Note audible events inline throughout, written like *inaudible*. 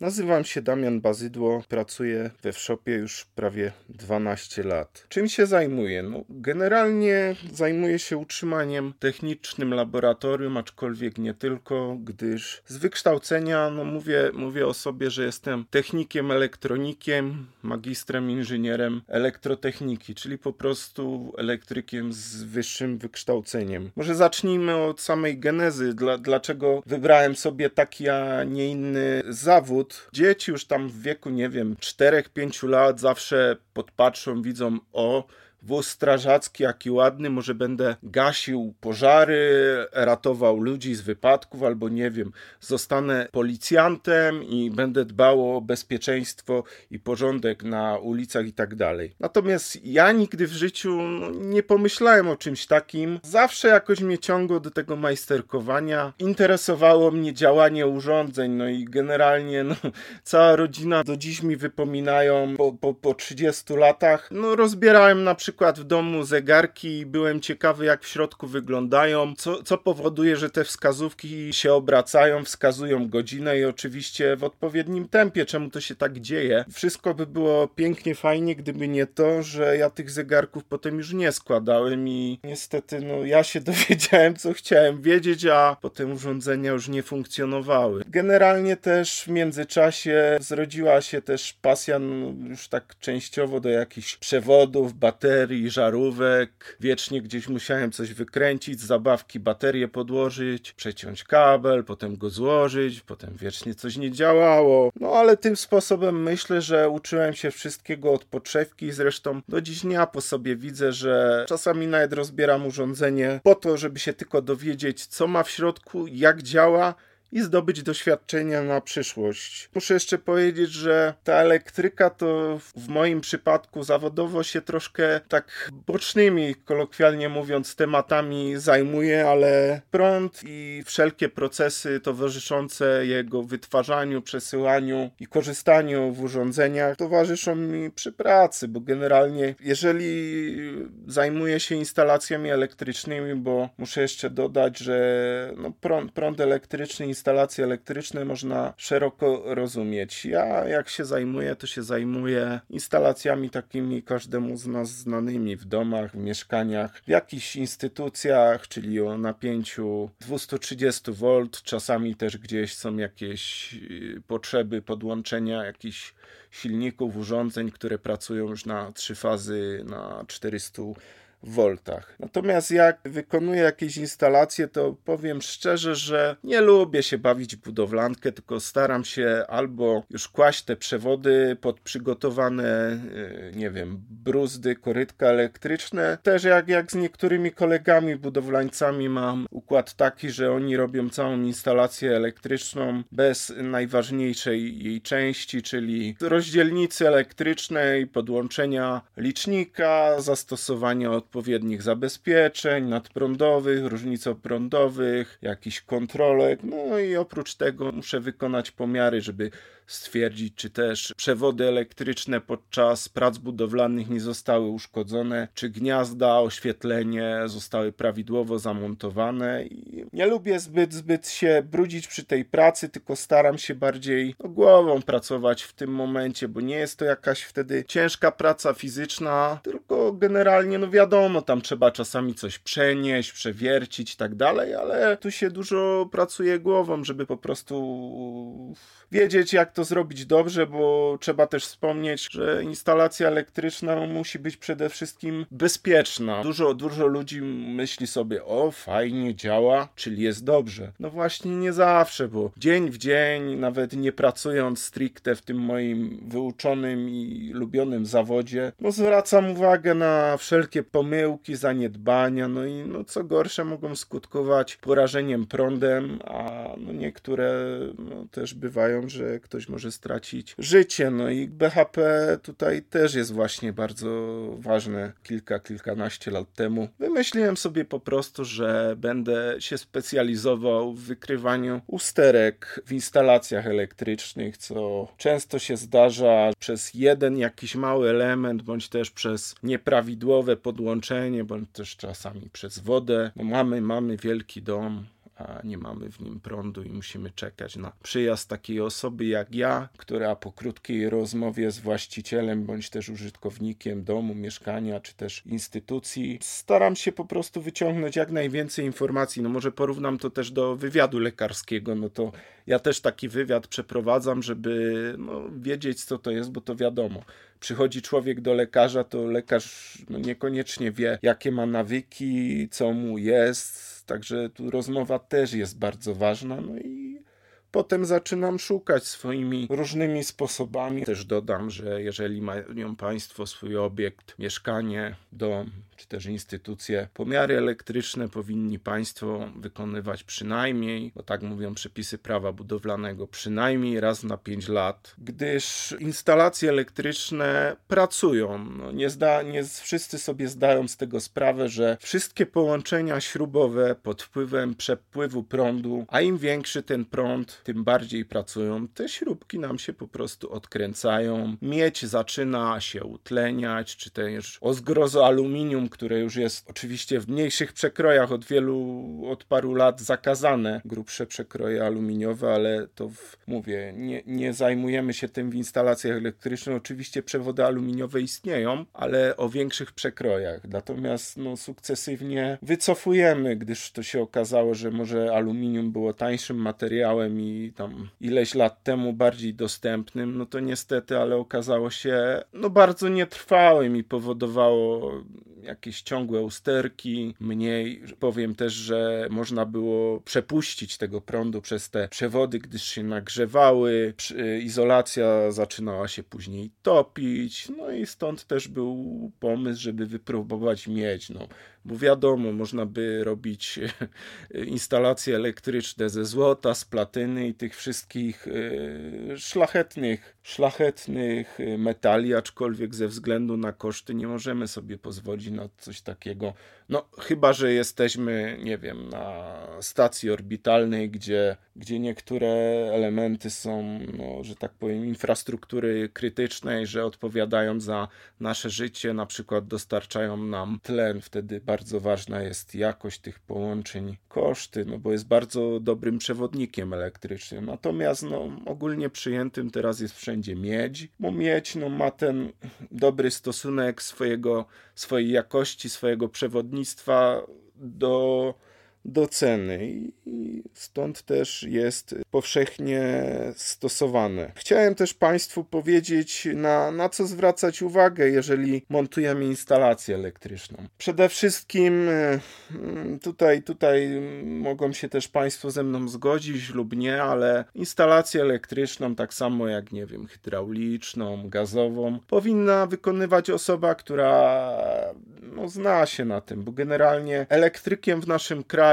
Nazywam się Damian Bazydło, pracuję we Wszopie już prawie 12 lat. Czym się zajmuję? No, generalnie zajmuję się utrzymaniem technicznym laboratorium, aczkolwiek nie tylko, gdyż z wykształcenia no, mówię, mówię o sobie, że jestem technikiem, elektronikiem, magistrem, inżynierem elektrotechniki, czyli po prostu elektrykiem z wyższym wykształceniem. Może zacznijmy od samej genezy, dla, dlaczego wybrałem sobie taki, a nie inny zawód Dzieci już tam w wieku, nie wiem, 4-5 lat zawsze podpatrzą, widzą, o, wóz strażacki, jaki ładny, może będę gasił pożary, ratował ludzi z wypadków, albo nie wiem, zostanę policjantem i będę dbał o bezpieczeństwo i porządek na ulicach i tak dalej. Natomiast ja nigdy w życiu no, nie pomyślałem o czymś takim. Zawsze jakoś mnie ciągło do tego majsterkowania. Interesowało mnie działanie urządzeń, no i generalnie no, cała rodzina do dziś mi wypominają po, po, po 30 latach. No rozbierałem na przykład przykład w domu zegarki i byłem ciekawy, jak w środku wyglądają, co, co powoduje, że te wskazówki się obracają, wskazują godzinę i oczywiście w odpowiednim tempie, czemu to się tak dzieje. Wszystko by było pięknie, fajnie, gdyby nie to, że ja tych zegarków potem już nie składałem i niestety, no, ja się *laughs* dowiedziałem, co chciałem wiedzieć, a potem urządzenia już nie funkcjonowały. Generalnie też w międzyczasie zrodziła się też pasja, no, już tak częściowo do jakichś przewodów, baterii, baterii, żarówek. Wiecznie gdzieś musiałem coś wykręcić, z zabawki baterię podłożyć, przeciąć kabel, potem go złożyć, potem wiecznie coś nie działało. No ale tym sposobem myślę, że uczyłem się wszystkiego od podszewki. Zresztą do dziś dnia po sobie widzę, że czasami nawet rozbieram urządzenie po to, żeby się tylko dowiedzieć, co ma w środku, jak działa i zdobyć doświadczenia na przyszłość. Muszę jeszcze powiedzieć, że ta elektryka to w moim przypadku zawodowo się troszkę tak bocznymi, kolokwialnie mówiąc, tematami zajmuje, ale prąd i wszelkie procesy towarzyszące jego wytwarzaniu, przesyłaniu i korzystaniu w urządzeniach towarzyszą mi przy pracy, bo generalnie jeżeli zajmuję się instalacjami elektrycznymi, bo muszę jeszcze dodać, że no prąd, prąd elektryczny instalacje elektryczne można szeroko rozumieć. Ja jak się zajmuję, to się zajmuję instalacjami takimi każdemu z nas znanymi w domach, w mieszkaniach, w jakichś instytucjach, czyli o napięciu 230 V, czasami też gdzieś są jakieś y, potrzeby podłączenia jakichś silników, urządzeń, które pracują już na trzy fazy, na 400 voltach. Natomiast jak wykonuję jakieś instalacje, to powiem szczerze, że nie lubię się bawić budowlankę, tylko staram się albo już kłaść te przewody pod przygotowane, e, nie wiem, bruzdy, korytka elektryczne. Też jak, jak z niektórymi kolegami budowlańcami mam układ taki, że oni robią całą instalację elektryczną bez najważniejszej jej części, czyli rozdzielnicy elektrycznej, podłączenia licznika, zastosowania od odpowiednich zabezpieczeń nadprądowych, różnicoprądowych, jakichś kontrolek. No i oprócz tego muszę wykonać pomiary, żeby stwierdzić, czy też przewody elektryczne podczas prac budowlanych nie zostały uszkodzone, czy gniazda, oświetlenie zostały prawidłowo zamontowane. I nie lubię zbyt, zbyt się brudzić przy tej pracy, tylko staram się bardziej no, głową pracować w tym momencie, bo nie jest to jakaś wtedy ciężka praca fizyczna, tylko generalnie, no wiadomo, tam trzeba czasami coś przenieść, przewiercić i tak dalej, ale tu się dużo pracuje głową, żeby po prostu wiedzieć, jak to zrobić dobrze, bo trzeba też wspomnieć, że instalacja elektryczna musi być przede wszystkim bezpieczna. Dużo, dużo ludzi myśli sobie, o fajnie działa, czyli jest dobrze. No właśnie nie zawsze, bo dzień w dzień, nawet nie pracując stricte w tym moim wyuczonym i lubionym zawodzie, no zwracam uwagę na wszelkie pomyłki, zaniedbania, no i no co gorsze mogą skutkować porażeniem prądem, a no niektóre no, też bywają że ktoś może stracić życie. No i BHP tutaj też jest właśnie bardzo ważne. Kilka, kilkanaście lat temu wymyśliłem sobie po prostu, że będę się specjalizował w wykrywaniu usterek w instalacjach elektrycznych, co często się zdarza przez jeden jakiś mały element, bądź też przez nieprawidłowe podłączenie, bądź też czasami przez wodę. No mamy, mamy wielki dom, a nie mamy w nim prądu i musimy czekać na przyjazd takiej osoby jak ja, która po krótkiej rozmowie z właścicielem bądź też użytkownikiem domu, mieszkania czy też instytucji staram się po prostu wyciągnąć jak najwięcej informacji. No może porównam to też do wywiadu lekarskiego, no to ja też taki wywiad przeprowadzam, żeby no, wiedzieć co to jest, bo to wiadomo przychodzi człowiek do lekarza, to lekarz no, niekoniecznie wie, jakie ma nawyki, co mu jest. Także tu rozmowa też jest bardzo ważna. No i potem zaczynam szukać swoimi różnymi sposobami. Też dodam, że jeżeli mają Państwo swój obiekt, mieszkanie, dom, czy też instytucje, pomiary elektryczne powinni Państwo wykonywać przynajmniej, bo tak mówią przepisy prawa budowlanego, przynajmniej raz na 5 lat, gdyż instalacje elektryczne pracują. No nie, zda, nie wszyscy sobie zdają z tego sprawę, że wszystkie połączenia śrubowe pod wpływem przepływu prądu, a im większy ten prąd, tym bardziej pracują, te śrubki nam się po prostu odkręcają. Miedź zaczyna się utleniać, czy też o zgrozo aluminium, które już jest oczywiście w mniejszych przekrojach od wielu, od paru lat zakazane, grubsze przekroje aluminiowe, ale to w, mówię, nie, nie zajmujemy się tym w instalacjach elektrycznych. Oczywiście przewody aluminiowe istnieją, ale o większych przekrojach. Natomiast no, sukcesywnie wycofujemy, gdyż to się okazało, że może aluminium było tańszym materiałem i tam ileś lat temu bardziej dostępnym, no to niestety, ale okazało się no bardzo nietrwałym i powodowało jakieś ciągłe usterki, mniej. Powiem też, że można było przepuścić tego prądu przez te przewody, gdyż się nagrzewały, izolacja zaczynała się później topić, no i stąd też był pomysł, żeby wypróbować miedź. No, bo wiadomo, można by robić instalacje elektryczne ze złota, z platyny i tych wszystkich e, szlachetnych, szlachetnych metali, aczkolwiek ze względu na koszty nie możemy sobie pozwolić na coś takiego. No, chyba, że jesteśmy, nie wiem, na stacji orbitalnej, gdzie, gdzie niektóre elementy są, no, że tak powiem, infrastruktury krytycznej, że odpowiadają za nasze życie, na przykład dostarczają nam tlen, wtedy bardzo ważna jest jakość tych połączeń, koszty, no bo jest bardzo dobrym przewodnikiem elektrycznym. Natomiast no, ogólnie przyjętym teraz jest wszędzie miedź, bo miedź no, ma ten dobry stosunek swojego, swojej jakości, swojego przewodnictwa do do ceny i stąd też jest powszechnie stosowane. Chciałem też Państwu powiedzieć, na, na co zwracać uwagę, jeżeli montujemy instalację elektryczną. Przede wszystkim mm, tutaj, tutaj mogą się też Państwo ze mną zgodzić lub nie, ale instalację elektryczną, tak samo jak, nie wiem, hydrauliczną, gazową, powinna wykonywać osoba, która no, zna się na tym, bo generalnie elektrykiem w naszym kraju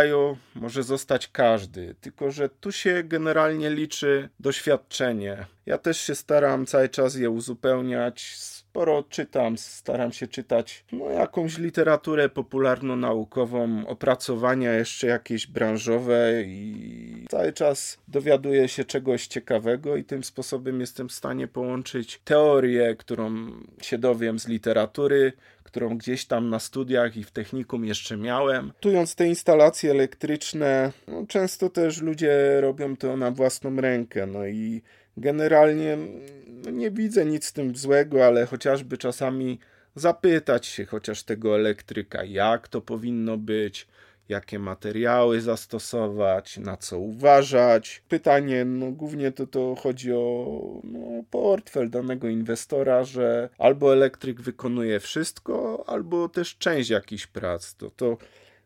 może zostać każdy, tylko że tu się generalnie liczy doświadczenie. Ja też się staram cały czas je uzupełniać sporo czytam, staram się czytać no, jakąś literaturę popularno-naukową, opracowania jeszcze jakieś branżowe i cały czas dowiaduję się czegoś ciekawego i tym sposobem jestem w stanie połączyć teorię, którą się dowiem z literatury, którą gdzieś tam na studiach i w technikum jeszcze miałem. Tując te instalacje elektryczne, no, często też ludzie robią to na własną rękę, no i generalnie no, nie widzę nic z tym złego, ale chociażby czasami zapytać się chociaż tego elektryka, jak to powinno być, jakie materiały zastosować, na co uważać. Pytanie, no głównie to, to chodzi o no, portfel danego inwestora, że albo elektryk wykonuje wszystko, albo też część jakichś prac. To, to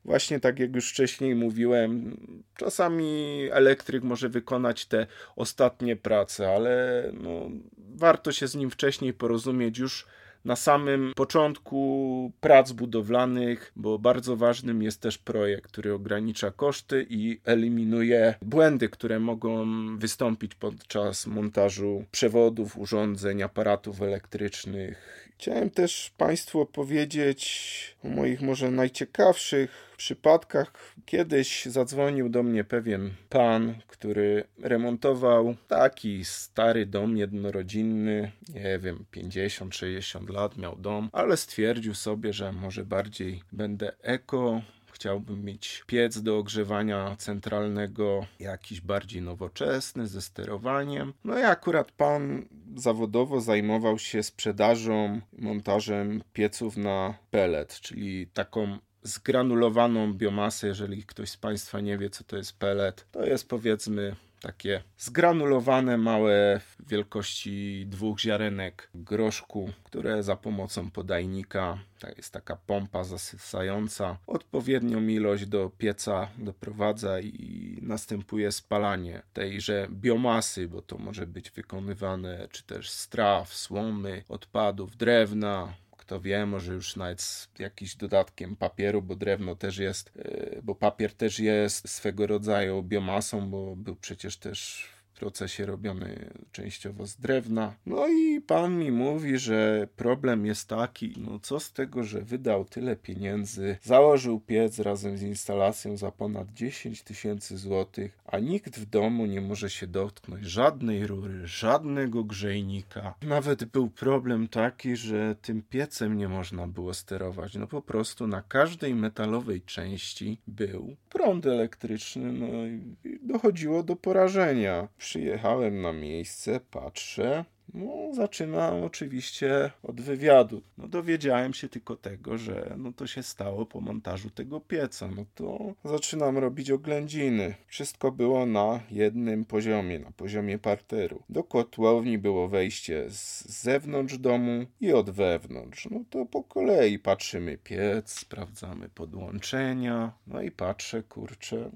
właśnie tak jak już wcześniej mówiłem, czasami elektryk może wykonać te ostatnie prace, ale no, warto się z nim wcześniej porozumieć już na samym początku prac budowlanych, bo bardzo ważnym jest też projekt, który ogranicza koszty i eliminuje błędy, które mogą wystąpić podczas montażu przewodów, urządzeń, aparatów elektrycznych. Chciałem też Państwu opowiedzieć o moich może najciekawszych przypadkach. Kiedyś zadzwonił do mnie pewien pan, który remontował taki stary dom jednorodzinny, nie wiem, 50-60 lat miał dom, ale stwierdził sobie, że może bardziej będę eko chciałbym mieć piec do ogrzewania centralnego, jakiś bardziej nowoczesny, ze sterowaniem. No i akurat pan zawodowo zajmował się sprzedażą, montażem pieców na pellet, czyli taką zgranulowaną biomasę, jeżeli ktoś z Państwa nie wie, co to jest pellet, to jest powiedzmy takie zgranulowane małe wielkości dwóch ziarenek groszku, które za pomocą podajnika, to jest taka pompa zasysająca, odpowiednią ilość do pieca doprowadza i następuje spalanie tejże biomasy, bo to może być wykonywane czy też z traw, słomy, odpadów, drewna, kto wie, może już nawet z jakimś dodatkiem papieru, bo drewno też jest, e, bo papier też jest swego rodzaju biomasą, bo był przecież też procesie robiony częściowo z drewna. No i pan mi mówi, że problem jest taki, no co z tego, że wydał tyle pieniędzy, założył piec razem z instalacją za ponad 10 tysięcy złotych, a nikt w domu nie może się dotknąć żadnej rury, żadnego grzejnika. Nawet był problem taki, że tym piecem nie można było sterować. No po prostu na każdej metalowej części był prąd elektryczny, no i dochodziło do porażenia. Przyjechałem na miejsce, patrzę, no, zaczynam oczywiście od wywiadu. No, dowiedziałem się tylko tego, że no, to się stało po montażu tego pieca. No to zaczynam robić oględziny. Wszystko było na jednym poziomie, na poziomie parteru. Do kotłowni było wejście z zewnątrz domu i od wewnątrz. No to po kolei patrzymy piec, sprawdzamy podłączenia. No i patrzę, kurczę,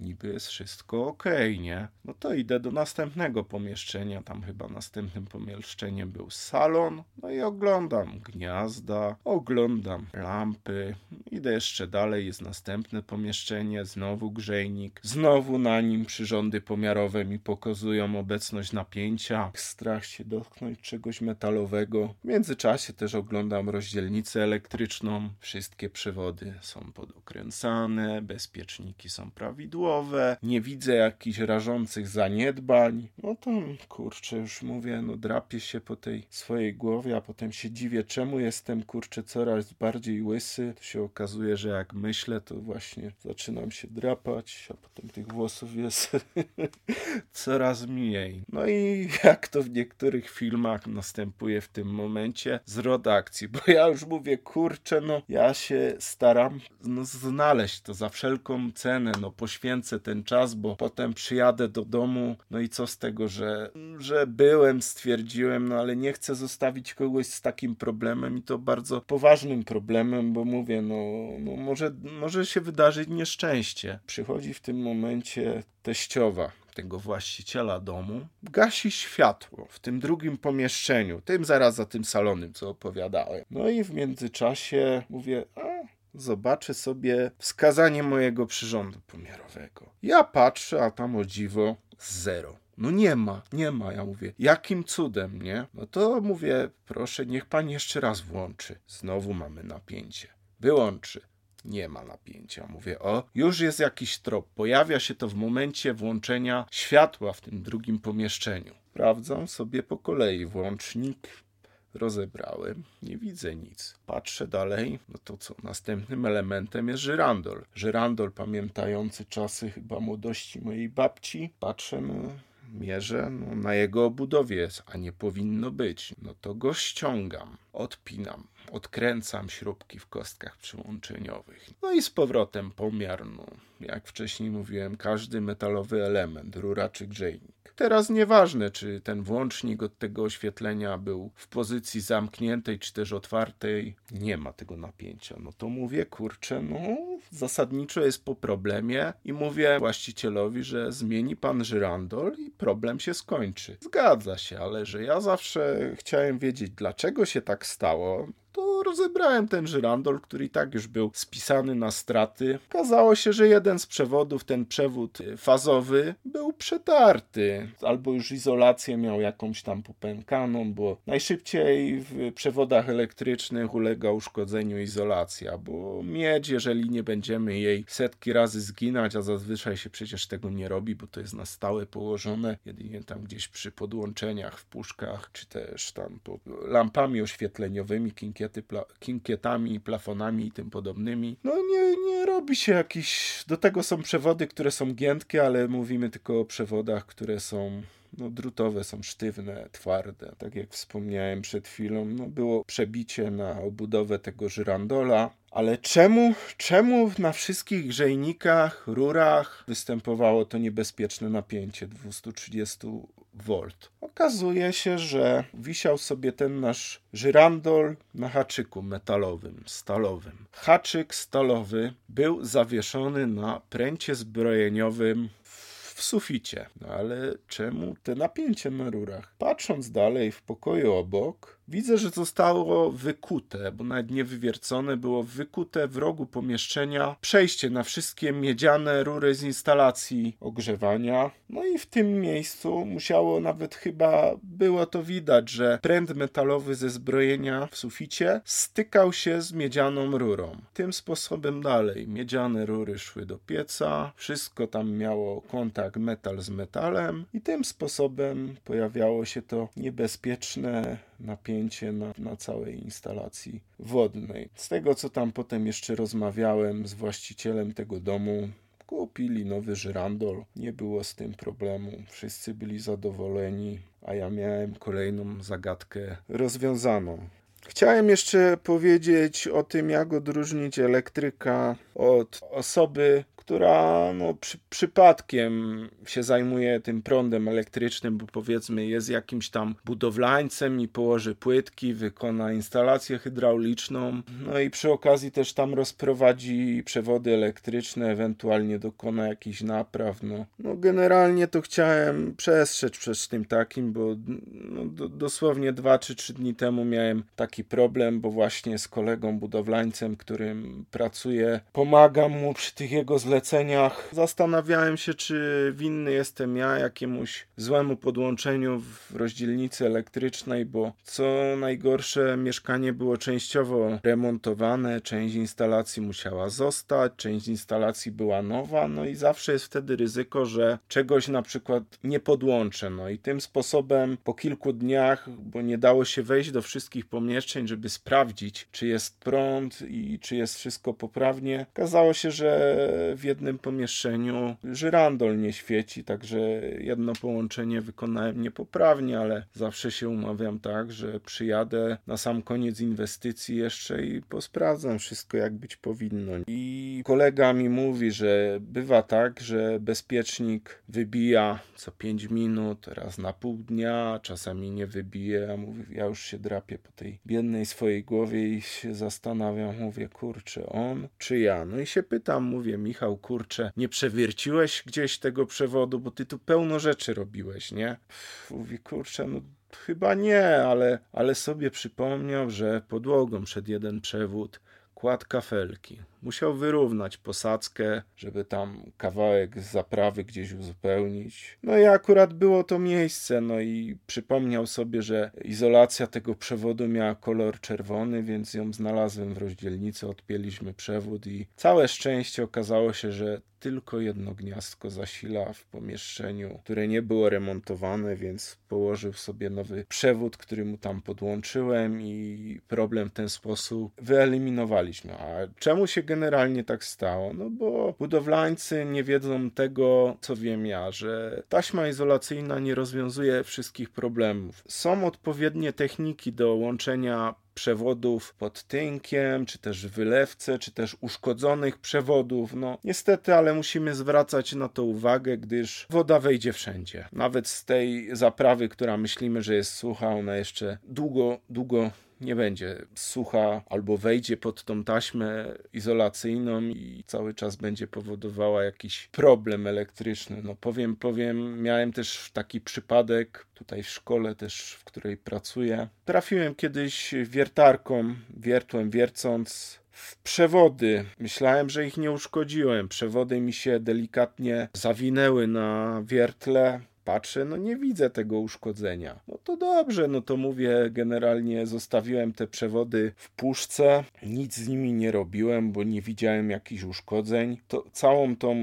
niby jest wszystko ok, nie? No to idę do następnego pomieszczenia, tam chyba następnym pomieszczeniem był salon. No i oglądam gniazda, oglądam lampy. Idę jeszcze dalej, jest następne pomieszczenie, znowu grzejnik. Znowu na nim przyrządy pomiarowe mi pokazują obecność napięcia. Strach się dotknąć czegoś metalowego. W międzyczasie też oglądam rozdzielnicę elektryczną. Wszystkie przewody są podokręcane, bezpieczniki są prawidłowe. Nie widzę jakichś rażących zaniedbań. No to kurczę, już mówię, no drapię się po tej swojej głowie, a potem się dziwię, czemu jestem kurczę coraz bardziej łysy. To się okazuje, że jak myślę, to właśnie zaczynam się drapać, a potem tych włosów jest *laughs* coraz mniej. No i jak to w niektórych filmach następuje w tym momencie z redakcji, bo ja już mówię, kurczę, no ja się staram no, znaleźć to za wszelką cenę, no poświęcę ten czas, bo potem przyjadę do domu, no i co z tego, że, że byłem, stwierdziłem, stwierdziłem, no ale nie chcę zostawić kogoś z takim problemem i to bardzo poważnym problemem, bo mówię, no, no może, może się wydarzyć nieszczęście. Przychodzi w tym momencie teściowa tego właściciela domu, gasi światło w tym drugim pomieszczeniu, tym zaraz za tym salonem, co opowiadałem. No i w międzyczasie mówię, a zobaczę sobie wskazanie mojego przyrządu pomiarowego. Ja patrzę, a tam o dziwo zero. No nie ma, nie ma. Ja mówię, jakim cudem, nie? No to mówię, proszę, niech pan jeszcze raz włączy. Znowu mamy napięcie. Wyłączy. Nie ma napięcia. Mówię, o, już jest jakiś trop. Pojawia się to w momencie włączenia światła w tym drugim pomieszczeniu. Sprawdzam sobie po kolei włącznik, rozebrałem, nie widzę nic. Patrzę dalej, no to co? Następnym elementem jest żyrandol. Żyrandol pamiętający czasy chyba młodości mojej babci. Patrzę, no mierzę, no, na jego obudowie jest, a nie powinno być. No to go ściągam, odpinam, odkręcam śrubki w kostkach przyłączeniowych. No i z powrotem pomiar, no, jak wcześniej mówiłem, każdy metalowy element, rura czy grzejnik. Teraz nieważne, czy ten włącznik od tego oświetlenia był w pozycji zamkniętej, czy też otwartej, nie ma tego napięcia. No to mówię, kurczę, no zasadniczo jest po problemie i mówię właścicielowi, że zmieni pan żyrandol i problem się skończy. Zgadza się, ale że ja zawsze chciałem wiedzieć, dlaczego się tak stało, to rozebrałem ten żyrandol, który i tak już był spisany na straty. Okazało się, że jeden z przewodów, ten przewód fazowy, był przetarty, albo już izolację miał jakąś tam popękaną, bo najszybciej w przewodach elektrycznych ulega uszkodzeniu izolacja, bo miedź, jeżeli nie będziemy jej setki razy zginać, a zazwyczaj się przecież tego nie robi, bo to jest na stałe położone, jedynie tam gdzieś przy podłączeniach w puszkach, czy też tam pod lampami oświetleniowymi, kinkiety, pla, kinkietami, plafonami i tym podobnymi. No nie, nie robi się jakiś... Do tego są przewody, które są giętkie, ale mówimy tylko o przewodach, które są no, drutowe są sztywne, twarde. Tak jak wspomniałem przed chwilą, no, było przebicie na obudowę tego żyrandola. Ale czemu, czemu na wszystkich grzejnikach, rurach występowało to niebezpieczne napięcie 230 V? Okazuje się, że wisiał sobie ten nasz żyrandol na haczyku metalowym, stalowym. Haczyk stalowy był zawieszony na pręcie zbrojeniowym w suficie. No ale czemu te napięcie na rurach? Patrząc dalej w pokoju obok, Widzę, że zostało wykute, bo nawet nie wywiercone, było wykute w rogu pomieszczenia przejście na wszystkie miedziane rury z instalacji ogrzewania. No i w tym miejscu musiało nawet chyba było to widać, że pręt metalowy ze zbrojenia w suficie stykał się z miedzianą rurą. Tym sposobem dalej miedziane rury szły do pieca, wszystko tam miało kontakt metal z metalem i tym sposobem pojawiało się to niebezpieczne napięcie na, na całej instalacji wodnej. Z tego, co tam potem jeszcze rozmawiałem z właścicielem tego domu, kupili nowy żyrandol, nie było z tym problemu, wszyscy byli zadowoleni, a ja miałem kolejną zagadkę rozwiązaną. Chciałem jeszcze powiedzieć o tym, jak odróżnić elektryka od osoby, która no, przy, przypadkiem się zajmuje tym prądem elektrycznym, bo powiedzmy jest jakimś tam budowlańcem i położy płytki, wykona instalację hydrauliczną, no i przy okazji też tam rozprowadzi przewody elektryczne, ewentualnie dokona jakichś napraw. No, no generalnie to chciałem przestrzec przed tym takim, bo no, do, dosłownie dwa czy trzy dni temu miałem taki problem, bo właśnie z kolegą budowlańcem, którym pracuję, pomagam mu przy tych jego zleceniach zleceniach zastanawiałem się, czy winny jestem ja jakiemuś złemu podłączeniu w rozdzielnicy elektrycznej, bo co najgorsze, mieszkanie było częściowo remontowane, część instalacji musiała zostać, część instalacji była nowa, no i zawsze jest wtedy ryzyko, że czegoś na przykład nie podłączę. No i tym sposobem po kilku dniach, bo nie dało się wejść do wszystkich pomieszczeń, żeby sprawdzić, czy jest prąd i czy jest wszystko poprawnie, okazało się, że w jednym pomieszczeniu żyrandol nie świeci, także jedno połączenie wykonałem niepoprawnie, ale zawsze się umawiam tak, że przyjadę na sam koniec inwestycji jeszcze i posprawdzam wszystko jak być powinno. I kolega mi mówi, że bywa tak, że bezpiecznik wybija co 5 minut, raz na pół dnia, czasami nie wybije, a mówi, ja już się drapię po tej biednej swojej głowie i się zastanawiam, mówię, kurczę, on czy ja? No i się pytam, mówię, Michał, kurczę, nie przewierciłeś gdzieś tego przewodu, bo ty tu pełno rzeczy robiłeś, nie? Mówi, kurczę, no chyba nie, ale, ale sobie przypomniał, że podłogą przed jeden przewód kładł kafelki. Musiał wyrównać posadzkę, żeby tam kawałek zaprawy gdzieś uzupełnić. No i akurat było to miejsce, no i przypomniał sobie, że izolacja tego przewodu miała kolor czerwony, więc ją znalazłem w rozdzielnicy, odpięliśmy przewód i całe szczęście okazało się, że tylko jedno gniazdko zasila w pomieszczeniu, które nie było remontowane, więc położył sobie nowy przewód, który mu tam podłączyłem i problem w ten sposób wyeliminowaliśmy. A czemu się tak stało? No bo budowlańcy nie wiedzą tego, co wiem ja, że taśma izolacyjna nie rozwiązuje wszystkich problemów. Są odpowiednie techniki do łączenia przewodów pod tynkiem, czy też wylewce, czy też uszkodzonych przewodów. No niestety, ale musimy zwracać na to uwagę, gdyż woda wejdzie wszędzie. Nawet z tej zaprawy, która myślimy, że jest sucha, ona jeszcze długo, długo nie będzie sucha albo wejdzie pod tą taśmę izolacyjną i cały czas będzie powodowała jakiś problem elektryczny. No powiem, powiem, miałem też taki przypadek tutaj w szkole też, w której pracuję. Trafiłem kiedyś wiertarką, wiertłem, wiercąc w przewody. Myślałem, że ich nie uszkodziłem. Przewody mi się delikatnie zawinęły na wiertle patrzę, no nie widzę tego uszkodzenia. No to dobrze, no to mówię, generalnie zostawiłem te przewody w puszce, nic z nimi nie robiłem, bo nie widziałem jakichś uszkodzeń. To całą tą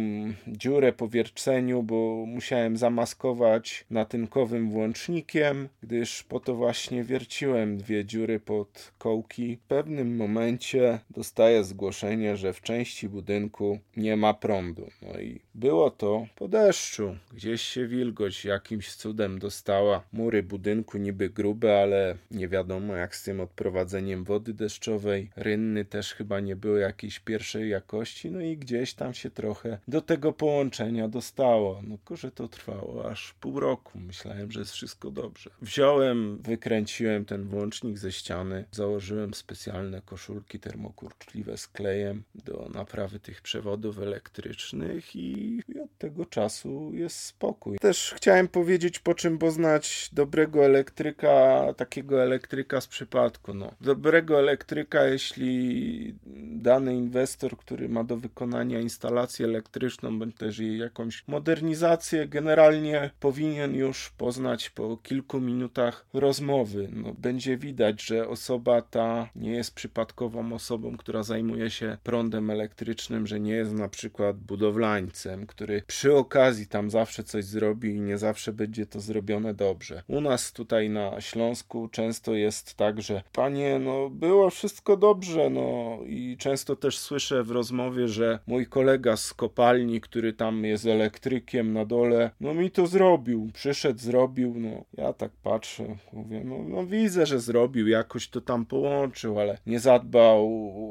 dziurę po wierceniu, bo musiałem zamaskować natynkowym włącznikiem, gdyż po to właśnie wierciłem dwie dziury pod kołki. W pewnym momencie dostaję zgłoszenie, że w części budynku nie ma prądu. No i było to po deszczu. Gdzieś się wilgoć jakimś cudem dostała. Mury budynku niby grube, ale nie wiadomo jak z tym odprowadzeniem wody deszczowej. Rynny też chyba nie były jakiejś pierwszej jakości. No i gdzieś tam się trochę do tego połączenia dostało. No tylko, że to trwało aż pół roku. Myślałem, że jest wszystko dobrze. Wziąłem, wykręciłem ten włącznik ze ściany, założyłem specjalne koszulki termokurczliwe z klejem do naprawy tych przewodów elektrycznych i od tego czasu jest spokój. Też chciałem powiedzieć, po czym poznać dobrego elektryka, takiego elektryka z przypadku. No. Dobrego elektryka, jeśli dany inwestor, który ma do wykonania instalację elektryczną, bądź też jej jakąś modernizację, generalnie powinien już poznać po kilku minutach rozmowy. No, będzie widać, że osoba ta nie jest przypadkową osobą, która zajmuje się prądem elektrycznym, że nie jest na przykład budowlańcem, który przy okazji tam zawsze coś zrobi i nie zawsze będzie to zrobione dobrze. U nas tutaj na Śląsku często jest tak, że panie, no było wszystko dobrze, no i często też słyszę w rozmowie, że mój kolega z kopalni, który tam jest elektrykiem na dole, no mi to zrobił, przyszedł, zrobił, no. Ja tak patrzę, mówię, no, no widzę, że zrobił, jakoś to tam połączył, ale nie zadbał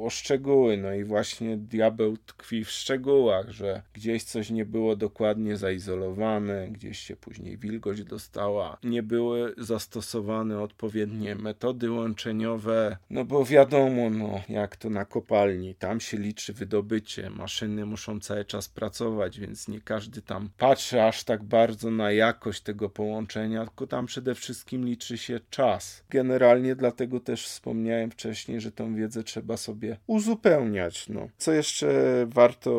o szczegóły, no i właśnie diabeł tkwi w szczegółach, że gdzieś coś nie było dokładnie zaizolowane, gdzieś się później wilgoć dostała, nie były zastosowane odpowiednie metody łączeniowe, no bo wiadomo, no jak to na kopalni, tam się liczy wydobycie, maszyny muszą cały czas pracować, więc nie każdy tam patrzy aż tak bardzo na jakość tego połączenia, tylko tam przede wszystkim liczy się czas. Generalnie dlatego też wspomniałem wcześniej, że tą wiedzę trzeba sobie uzupełniać. No. Co jeszcze warto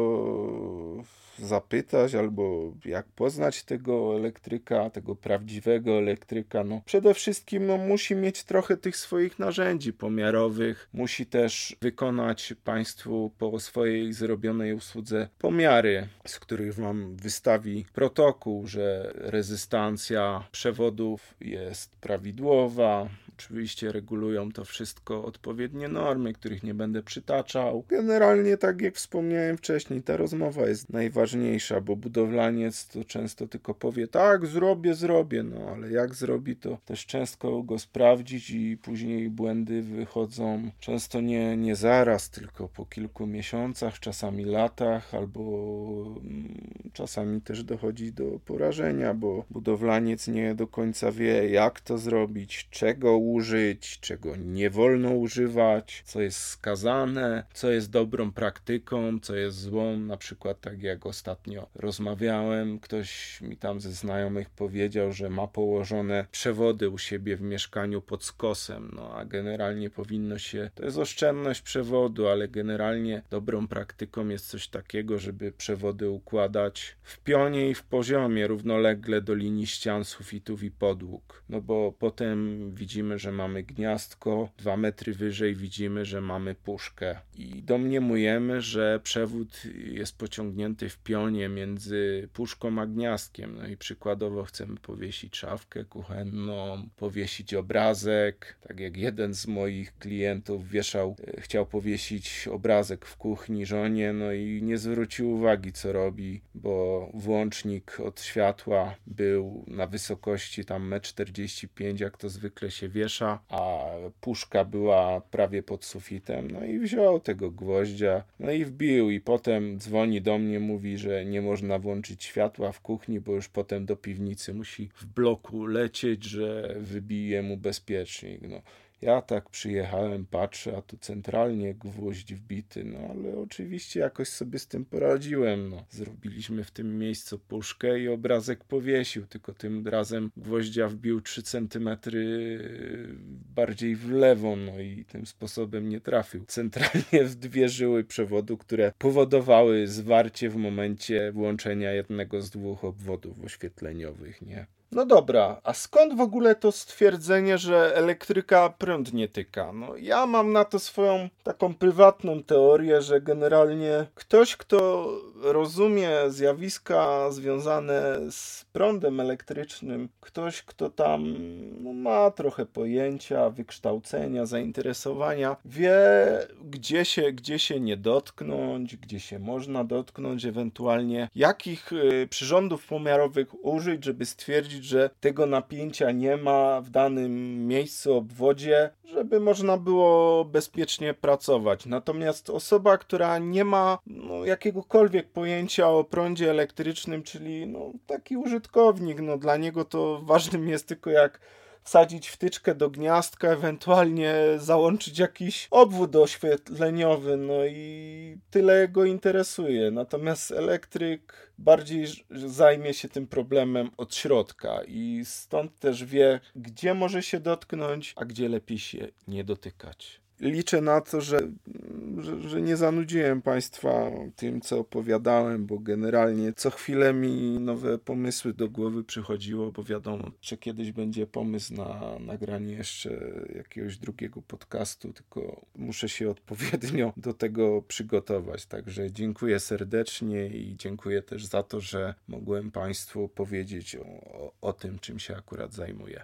zapytać, albo jak poznać tego elektryka, tego prawdziwego elektryka, no. Przede wszystkim no, musi mieć trochę tych swoich narzędzi pomiarowych, musi też wykonać Państwu po swojej zrobionej usłudze pomiary, z których Wam wystawi protokół, że rezystancja przewodów jest prawidłowa, Oczywiście regulują to wszystko odpowiednie normy, których nie będę przytaczał. Generalnie, tak jak wspomniałem wcześniej, ta rozmowa jest najważniejsza, bo budowlaniec to często tylko powie: Tak, zrobię, zrobię, no ale jak zrobi, to też często go sprawdzić i później błędy wychodzą często nie, nie zaraz, tylko po kilku miesiącach, czasami latach, albo mm, czasami też dochodzi do porażenia, bo budowlaniec nie do końca wie, jak to zrobić, czego użyć, czego nie wolno używać, co jest skazane, co jest dobrą praktyką, co jest złą. Na przykład, tak jak ostatnio rozmawiałem, ktoś mi tam ze znajomych powiedział, że ma położone przewody u siebie w mieszkaniu pod skosem. No a generalnie powinno się, to jest oszczędność przewodu, ale generalnie dobrą praktyką jest coś takiego, żeby przewody układać w pionie i w poziomie, równolegle do linii ścian, sufitów i podłóg. No bo potem widzimy, że mamy gniazdko, dwa metry wyżej widzimy, że mamy puszkę. I domniemujemy, że przewód jest pociągnięty w pionie między puszką a gniazdkiem. No i przykładowo chcemy powiesić szafkę kuchenną, powiesić obrazek, tak jak jeden z moich klientów wieszał, e, chciał powiesić obrazek w kuchni żonie, no i nie zwrócił uwagi co robi, bo włącznik od światła był na wysokości tam 1,45 m, jak to zwykle się wie a puszka była prawie pod sufitem. No i wziął tego gwoździa, no i wbił, i potem dzwoni do mnie, mówi, że nie można włączyć światła w kuchni, bo już potem do piwnicy musi w bloku lecieć, że wybije mu bezpiecznik. No. Ja tak przyjechałem, patrzę, a tu centralnie gwóźdź wbity, no ale oczywiście jakoś sobie z tym poradziłem. No. Zrobiliśmy w tym miejscu puszkę i obrazek powiesił, tylko tym razem gwoździa wbił 3 centymetry bardziej w lewo, no i tym sposobem nie trafił. Centralnie w dwie żyły przewodu, które powodowały zwarcie w momencie włączenia jednego z dwóch obwodów oświetleniowych, nie? No dobra, a skąd w ogóle to stwierdzenie, że elektryka prąd nie tyka? No ja mam na to swoją taką prywatną teorię, że generalnie ktoś, kto rozumie zjawiska związane z prądem elektrycznym, ktoś, kto tam no, ma trochę pojęcia, wykształcenia, zainteresowania, wie gdzie się, gdzie się nie dotknąć, gdzie się można dotknąć, ewentualnie jakich y, przyrządów pomiarowych użyć, żeby stwierdzić, że tego napięcia nie ma w danym miejscu, obwodzie, żeby można było bezpiecznie pracować. Natomiast osoba, która nie ma no, jakiegokolwiek pojęcia o prądzie elektrycznym, czyli no, taki użytkownik, no, dla niego to ważnym jest tylko jak wsadzić wtyczkę do gniazdka, ewentualnie załączyć jakiś obwód oświetleniowy, no i tyle go interesuje. Natomiast elektryk bardziej zajmie się tym problemem od środka i stąd też wie, gdzie może się dotknąć, a gdzie lepiej się nie dotykać liczę na to, że, że, że, nie zanudziłem Państwa tym, co opowiadałem, bo generalnie co chwilę mi nowe pomysły do głowy przychodziło, bo wiadomo, czy kiedyś będzie pomysł na nagranie jeszcze jakiegoś drugiego podcastu, tylko muszę się odpowiednio do tego przygotować. Także dziękuję serdecznie i dziękuję też za to, że mogłem Państwu powiedzieć o, o, o tym, czym się akurat zajmuję.